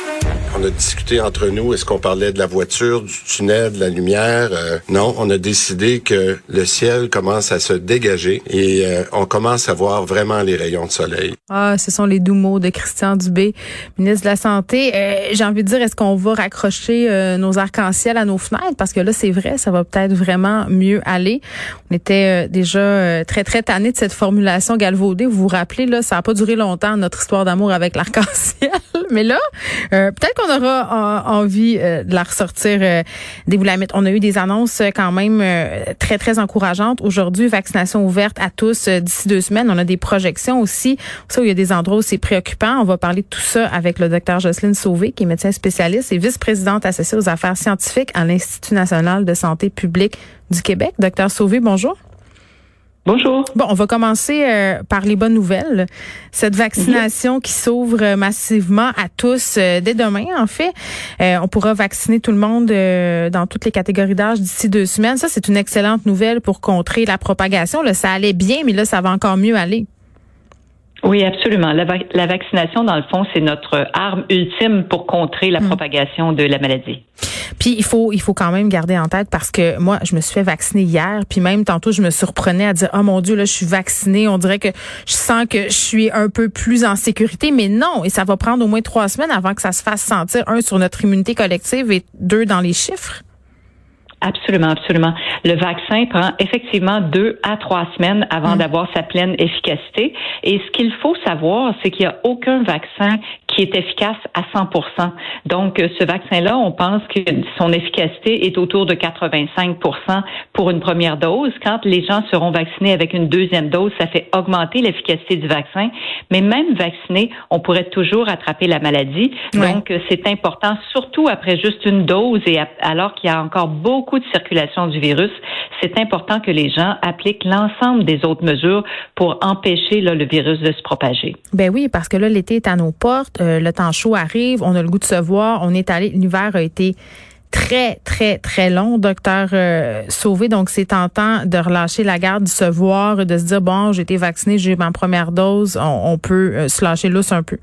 Thank you. On a discuté entre nous, est-ce qu'on parlait de la voiture, du tunnel, de la lumière? Euh, non, on a décidé que le ciel commence à se dégager et euh, on commence à voir vraiment les rayons de soleil. Ah, ce sont les doux mots de Christian Dubé, ministre de la Santé. Euh, J'ai envie de dire, est-ce qu'on va raccrocher euh, nos arcs-en-ciel à nos fenêtres? Parce que là, c'est vrai, ça va peut-être vraiment mieux aller. On était déjà très, très tannés de cette formulation galvaudée. Vous vous rappelez, là, ça n'a pas duré longtemps, notre histoire d'amour avec l'arc-en-ciel. Mais là, peut-être qu'on aura envie euh, de la ressortir euh, des boulamites. On a eu des annonces euh, quand même très, très encourageantes. Aujourd'hui, vaccination ouverte à tous d'ici deux semaines. On a des projections aussi. Ça, il y a des endroits où c'est préoccupant. On va parler de tout ça avec le docteur Jocelyne Sauvé, qui est médecin spécialiste et vice-présidente associée aux affaires scientifiques à l'Institut national de santé publique du Québec. Docteur Sauvé, bonjour. Bonjour. Bon, on va commencer euh, par les bonnes nouvelles. Cette vaccination qui s'ouvre euh, massivement à tous euh, dès demain, en fait. on pourra vacciner tout le monde dans toutes les catégories d'âge d'ici deux semaines. Ça, c'est une excellente nouvelle pour contrer la propagation. Là, ça allait bien, mais là, ça va encore mieux aller. Oui, absolument. La, la vaccination, dans le fond, c'est notre arme ultime pour contrer la hmm. propagation de la maladie. Puis il faut il faut quand même garder en tête parce que moi je me suis fait vacciner hier puis même tantôt je me surprenais à dire oh mon dieu là je suis vaccinée on dirait que je sens que je suis un peu plus en sécurité mais non et ça va prendre au moins trois semaines avant que ça se fasse sentir un sur notre immunité collective et deux dans les chiffres. Absolument, absolument. Le vaccin prend effectivement deux à trois semaines avant mm. d'avoir sa pleine efficacité. Et ce qu'il faut savoir, c'est qu'il n'y a aucun vaccin qui est efficace à 100 Donc, ce vaccin-là, on pense que son efficacité est autour de 85% pour une première dose. Quand les gens seront vaccinés avec une deuxième dose, ça fait augmenter l'efficacité du vaccin. Mais même vacciné, on pourrait toujours attraper la maladie. Donc, c'est important, surtout après juste une dose et alors qu'il y a encore beaucoup de circulation du virus, c'est important que les gens appliquent l'ensemble des autres mesures pour empêcher le virus de se propager. Ben oui, parce que là, l'été est à nos portes, euh, le temps chaud arrive, on a le goût de se voir, on est allé, l'hiver a été très, très, très long, docteur euh, Sauvé. Donc, c'est tentant de relâcher la garde, de se voir, de se dire, bon, j'ai été vacciné, j'ai eu ma première dose, on, peut euh, se lâcher lousse un peu.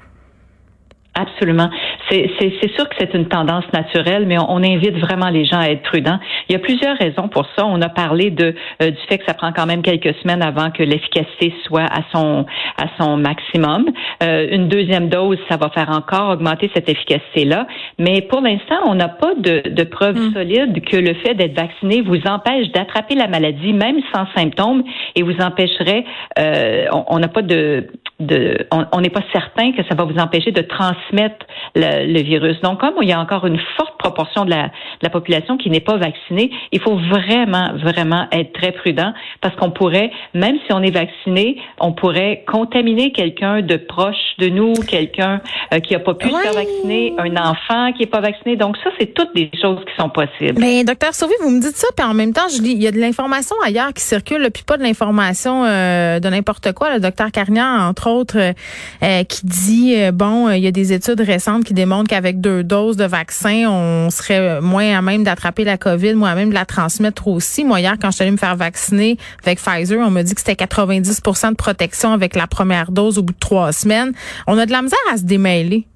Absolument. C'est sûr que c'est une tendance naturelle, mais on, invite vraiment les gens à être prudents. Il y a plusieurs raisons pour ça. On a parlé de euh, du fait que ça prend quand même quelques semaines avant que l'efficacité soit à son à son maximum. Euh, une deuxième dose, ça va faire encore augmenter cette efficacité-là. Mais pour l'instant, on n'a pas de, de preuves mm. solides que le fait d'être vacciné vous empêche d'attraper la maladie, même sans symptômes, et vous empêcherait. Euh, on n'a pas de de, on n'est pas certain que ça va vous empêcher de transmettre le, virus. Donc, comme il y a encore une forte proportion de la, de la population qui n'est pas vaccinée, il faut vraiment, vraiment être très prudent parce qu'on pourrait, même si on est vacciné, on pourrait contaminer quelqu'un de proche de nous, quelqu'un euh, qui n'a pas pu se faire vacciner, un enfant qui n'est pas vacciné. Donc, ça, c'est toutes des choses qui sont possibles. Mais, docteur Sauvé, vous me dites ça, puis en même temps, je lis, il y a de l'information ailleurs qui circule, puis pas de l'information euh, de n'importe quoi. Le docteur Carnian, entre euh, euh, qui dit euh, bon, il y a des études récentes qui démontrent qu'avec deux doses de vaccin, on serait moins à même d'attraper la COVID, moins à même de la transmettre aussi. Moi hier, quand je suis allée me faire vacciner avec Pfizer, on m'a dit que c'était 90 de protection avec la première dose au bout de trois semaines. On a de la misère à se démêler.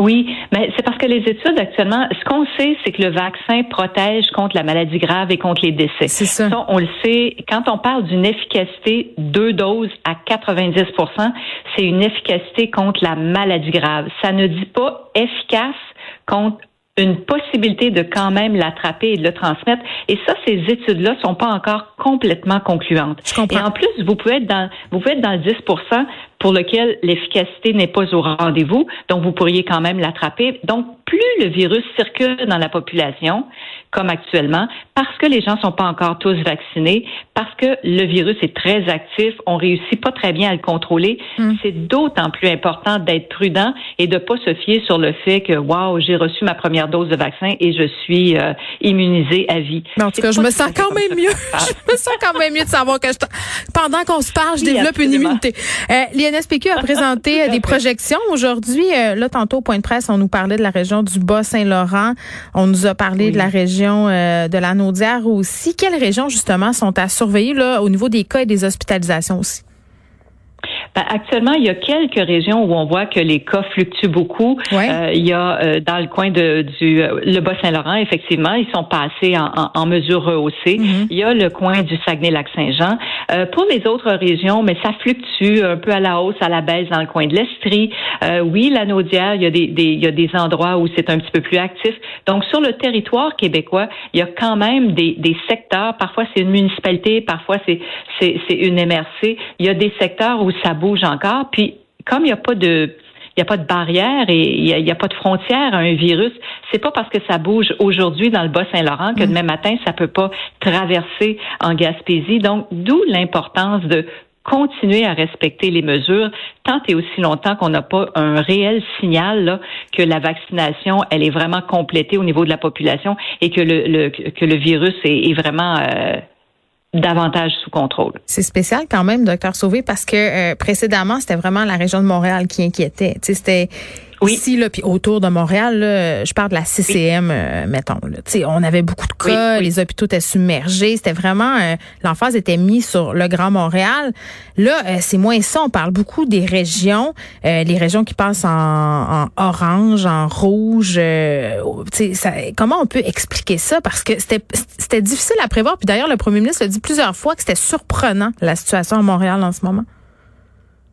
Oui, mais c'est parce que les études actuellement, ce qu'on sait, c'est que le vaccin protège contre la maladie grave et contre les décès. C'est ça. On le sait, quand on parle d'une efficacité deux doses à 90% c'est une efficacité contre la maladie grave. Ça ne dit pas efficace contre une possibilité de quand même l'attraper et de le transmettre. Et ça, ces études-là sont pas encore complètement concluantes. Et en plus, vous pouvez être dans, vous pouvez être dans le 10 pour lequel l'efficacité n'est pas au rendez-vous, donc vous pourriez quand même l'attraper. Donc, plus le virus circule dans la population, comme actuellement, parce que les gens sont pas encore tous vaccinés, parce que le virus est très actif, on réussit pas très bien à le contrôler, hmm. c'est d'autant plus important d'être prudent et de pas se fier sur le fait que, waouh, j'ai reçu ma première dose de vaccin et je suis euh, immunisé à vie. Mais en tout cas, je me sens quand même mieux. je me sens quand même mieux de savoir que je pendant qu'on se parle, je développe une immunité. Euh, l'INSPQ a présenté des projections aujourd'hui. Euh, là, tantôt, au point de presse, on nous parlait de la région du Bas-Saint-Laurent. On nous a parlé de la région euh, de la Naudière aussi. Quelles régions, justement, sont à surveiller là, au niveau des cas et des hospitalisations aussi? Ben, actuellement, il y a quelques régions où on voit que les cas fluctuent beaucoup. Euh, il y a euh, dans le coin de, du euh, le Bas-Saint-Laurent, effectivement, ils sont passés en, en, mesure rehaussée. Mm-hmm. Il y a le coin du Saguenay-Lac-Saint-Jean. pour les autres régions, mais ça fluctue un peu à la hausse, à la baisse dans le coin de l'Estrie. oui, la Naudière, il y a des, des, il y a des endroits où c'est un petit peu plus actif. Donc, sur le territoire québécois, il y a quand même des, des secteurs. Parfois, c'est une municipalité, parfois c'est c'est une MRC. Il y a des secteurs où ça bouge encore. Puis, comme il n'y a pas de il n'y a pas de barrière et il n'y a, pas de frontière à un virus. C'est pas parce que ça bouge aujourd'hui dans le Bas-Saint-Laurent que mm. demain matin ça peut pas traverser en Gaspésie. Donc, d'où l'importance de continuer à respecter les mesures tant et aussi longtemps qu'on n'a pas un réel signal là, que la vaccination elle est vraiment complétée au niveau de la population et que le, que le virus est, vraiment euh, davantage sous contrôle. C'est spécial quand même, docteur Sauvé, parce que euh, précédemment, c'était vraiment la région de Montréal qui inquiétait. C'était oui. Ici, là, puis autour de Montréal, là, je parle de la CCM, euh, mettons. Là. On avait beaucoup de cas, les hôpitaux étaient submergés. C'était vraiment, euh, l'emphase était mise sur le Grand Montréal. Là, euh, c'est moins ça. On parle beaucoup des régions, les régions qui passent en, en orange, en rouge. Ça, comment on peut expliquer ça? Parce que c'était c'était difficile à prévoir. Puis d'ailleurs, le premier ministre a dit plusieurs fois que c'était surprenant, la situation à Montréal en ce moment.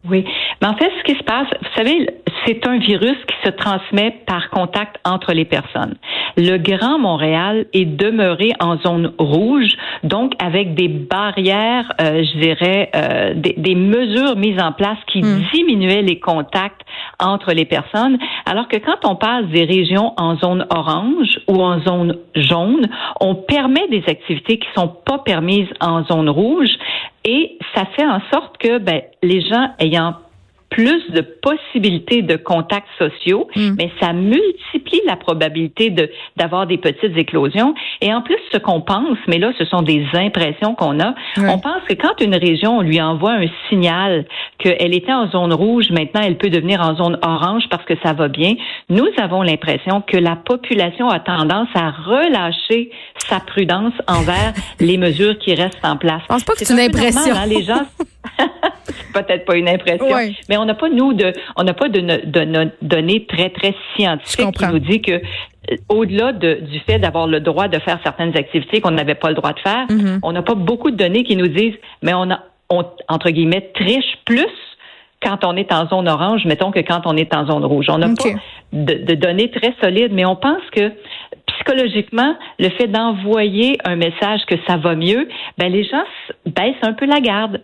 Oui. Mais en fait, ce qui se passe, vous savez, c'est un virus qui se transmet par contact entre les personnes. Le Grand Montréal est demeuré en zone rouge, donc avec des barrières, euh, je dirais, euh, des, mesures mises en place qui hmm. diminuaient les contacts entre les personnes, alors que quand on parle des régions en zone orange ou en zone jaune, on permet des activités qui sont pas permises en zone rouge et ça fait en sorte que ben, les gens ayant plus de possibilités de contacts sociaux, hmm. mais ça multiplie la probabilité de d'avoir des petites éclosions. Et en plus, ce qu'on pense, mais là, ce sont des impressions qu'on a. On pense que quand une région on lui envoie un signal qu'elle était en zone rouge, maintenant elle peut devenir en zone orange parce que ça va bien. Nous avons l'impression que la population a tendance à relâcher sa prudence envers les mesures qui restent en place. Je pense pas que c'est une impression. Hein, les gens peut-être pas une impression, mais on n'a pas nous de, on n'a pas de, de, données très très scientifiques qui nous dit que euh, au-delà de, du fait d'avoir le droit de faire certaines activités qu'on n'avait pas le droit de faire, mm-hmm. on n'a pas beaucoup de données qui nous disent, mais on a, on, entre guillemets, triche plus quand on est en zone orange, mettons que quand on est en zone rouge. On n'a pas de, de, données très solides, mais on pense que psychologiquement, le fait d'envoyer un message que ça va mieux, ben les gens baissent un peu la garde.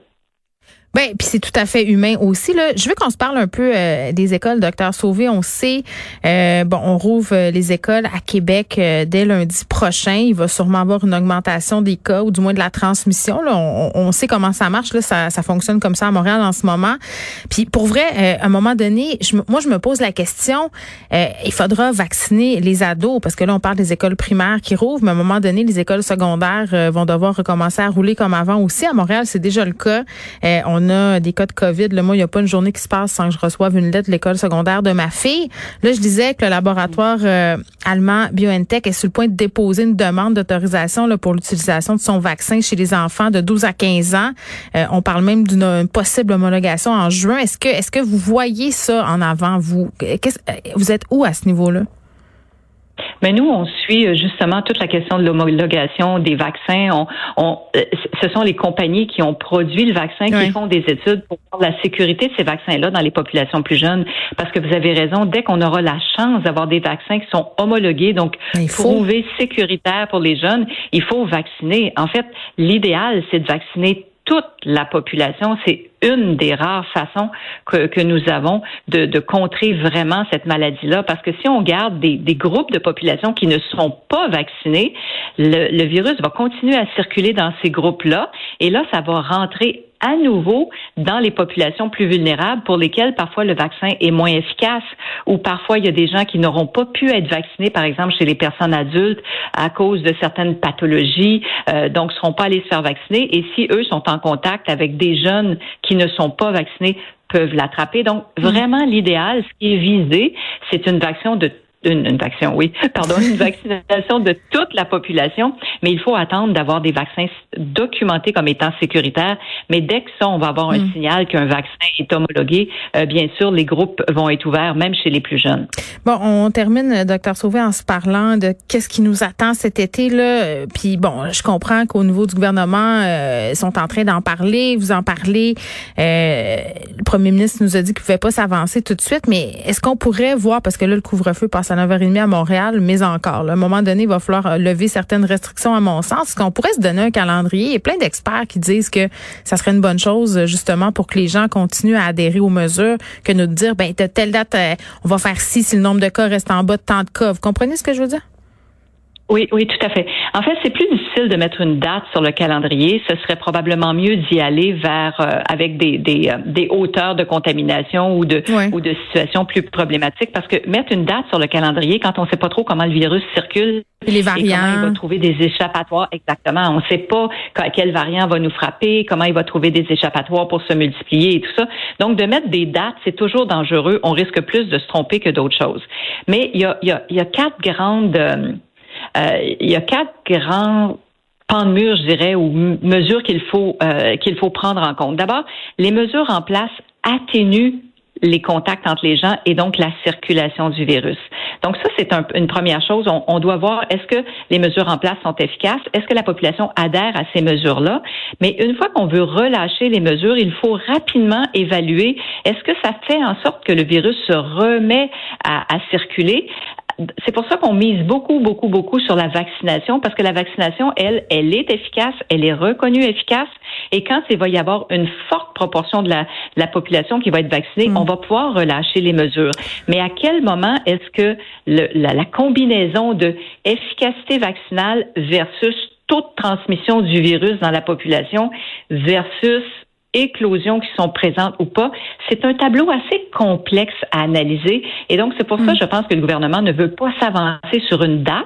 Ben, puis c'est tout à fait humain aussi. Là. Je veux qu'on se parle un peu euh, des écoles, docteur Sauvé. On sait, euh, bon, on rouvre euh, les écoles à Québec dès lundi prochain. Il va sûrement avoir une augmentation des cas ou du moins de la transmission. Là. On, sait comment ça marche. Là. Ça, ça, fonctionne comme ça à Montréal en ce moment. Puis pour vrai, à un moment donné, je, moi, je me pose la question, il faudra vacciner les ados parce que là, on parle des écoles primaires qui rouvrent, mais à un moment donné, les écoles secondaires vont devoir recommencer à rouler comme avant aussi. À Montréal, c'est déjà le cas. on on a des cas de COVID. Là, moi, il n'y a pas une journée qui se passe sans que je reçoive une lettre de l'école secondaire de ma fille. Là, je disais que le laboratoire euh, allemand BioNTech est sur le point de déposer une demande d'autorisation pour l'utilisation de son vaccin chez les enfants de 12 à 15 ans. Euh, on parle même d'une possible homologation en juin. Est-ce que, est-ce que vous voyez ça en avant, vous? Vous êtes où à ce niveau-là? Mais nous, on suit euh, justement toute la question de l'homologation des vaccins. On, on, euh, ce sont les compagnies qui ont produit le vaccin qui font des études pour voir la sécurité de ces vaccins-là dans les populations plus jeunes. Parce que vous avez raison, dès qu'on aura la chance d'avoir des vaccins qui sont homologués, donc prouvés sécuritaires pour les jeunes, il faut vacciner. En fait, l'idéal, c'est de vacciner toute la population. C'est une des rares façons que, nous avons de, contrer vraiment cette maladie-là. Parce que si on garde des, des, groupes de population qui ne sont pas vaccinés, le, le virus va continuer à circuler dans ces groupes-là. Et là, ça va rentrer à nouveau dans les populations plus vulnérables pour lesquelles parfois le vaccin est moins efficace ou parfois il y a des gens qui n'auront pas pu être vaccinés, par exemple chez les personnes adultes à cause de certaines pathologies, euh, donc ne seront pas allés se faire vacciner. Et si eux sont en contact avec des jeunes qui ne sont pas vaccinés, peuvent l'attraper. Donc, mm. vraiment, l'idéal, ce qui est visé, c'est une vaccin de une, une oui, pardon, une vaccination de toute la population, mais il faut attendre d'avoir des vaccins documentés comme étant sécuritaires. Mais dès que ça, on va avoir un mm. signal qu'un vaccin est homologué, euh, bien sûr, les groupes vont être ouverts, même chez les plus jeunes. Bon, on termine, docteur Sauvé, en se parlant de qu'est-ce qui nous attend cet été là. Puis bon, je comprends qu'au niveau du gouvernement, euh, ils sont en train d'en parler, vous en parlez. Euh, le premier ministre nous a dit qu'il pouvait pas s'avancer tout de suite, mais est-ce qu'on pourrait voir, parce que là, le couvre-feu passe à 9h30 à Montréal, mais encore, à un moment donné, il va falloir euh, lever certaines restrictions à mon sens. Est-ce qu'on pourrait se donner un calendrier? Il y a plein d'experts qui disent que ça serait une bonne chose, justement, pour que les gens continuent à adhérer aux mesures, que nous dire, ben, telle date, euh, on va faire ci si le nombre de cas reste en bas de tant de cas. Vous comprenez ce que je veux dire? Oui, oui, tout à fait. En fait, c'est plus difficile de mettre une date sur le calendrier. Ce serait probablement mieux d'y aller vers euh, avec des des, euh, des hauteurs de contamination ou de ou de situations plus problématiques parce que mettre une date sur le calendrier quand on ne sait pas trop comment le virus circule les variants. Et comment il va trouver des échappatoires exactement. On ne sait pas quel variant va nous frapper, comment il va trouver des échappatoires pour se multiplier et tout ça. Donc de mettre des dates, c'est toujours dangereux. On risque plus de se tromper que d'autres choses. Mais il y a il y a, y a quatre grandes euh, euh, il y a quatre grands pans de mur, je dirais, ou mesures qu'il faut euh, qu'il faut prendre en compte. D'abord, les mesures en place atténuent les contacts entre les gens et donc la circulation du virus. Donc ça, c'est une première chose. On, doit voir est-ce que les mesures en place sont efficaces, est-ce que la population adhère à ces mesures-là? Mais une fois qu'on veut relâcher les mesures, il faut rapidement évaluer est-ce que ça fait en sorte que le virus se remet à circuler? C'est pour ça qu'on mise beaucoup, beaucoup, beaucoup sur la vaccination, parce que la vaccination, elle, elle est efficace, elle est reconnue efficace, et quand il va y avoir une forte proportion de la, la population qui va être vaccinée, mm. on va pouvoir relâcher les mesures. Mais à quel moment est-ce que le, la, la combinaison de efficacité vaccinale versus toute transmission du virus dans la population versus éclosions qui sont présentes ou pas. C'est un tableau assez complexe à analyser. Et donc, c'est pour ça, mm. je pense que le gouvernement ne veut pas s'avancer sur une date,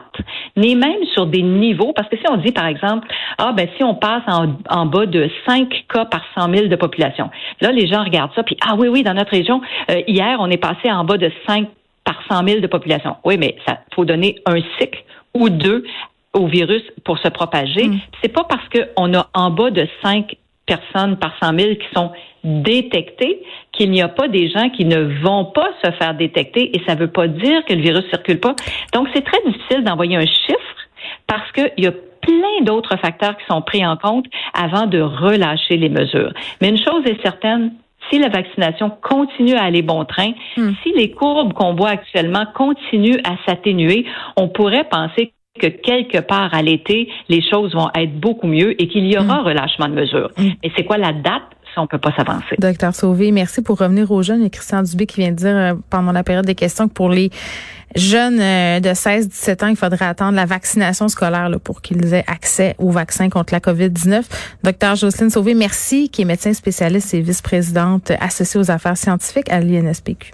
ni même sur des niveaux. Parce que si on dit, par exemple, ah, ben, si on passe en, en bas de 5 cas par 100 000 de population, là, les gens regardent ça, puis, ah oui, oui, dans notre région, euh, hier, on est passé en bas de 5 par 100 000 de population. Oui, mais ça faut donner un cycle ou deux au virus pour se propager. Mm. C'est pas parce qu'on a en bas de 5 personnes par 100 000 qui sont détectées, qu'il n'y a pas des gens qui ne vont pas se faire détecter et ça ne veut pas dire que le virus circule pas. Donc, c'est très difficile d'envoyer un chiffre parce qu'il y a plein d'autres facteurs qui sont pris en compte avant de relâcher les mesures. Mais une chose est certaine, si la vaccination continue à aller bon train, hmm. si les courbes qu'on voit actuellement continuent à s'atténuer, on pourrait penser que quelque part à l'été, les choses vont être beaucoup mieux et qu'il y aura mm. relâchement de mesures. Mm. Mais c'est quoi la date? Ça, on peut pas s'avancer? Docteur Sauvé, merci pour revenir aux jeunes. Et Christian Dubé qui vient de dire euh, pendant la période des questions que pour les jeunes euh, de 16-17 ans, il faudrait attendre la vaccination scolaire pour qu'ils aient accès au vaccin contre la COVID-19. Docteur Jocelyne Sauvé, merci, qui est médecin spécialiste et vice-présidente associée aux affaires scientifiques à l'INSPQ.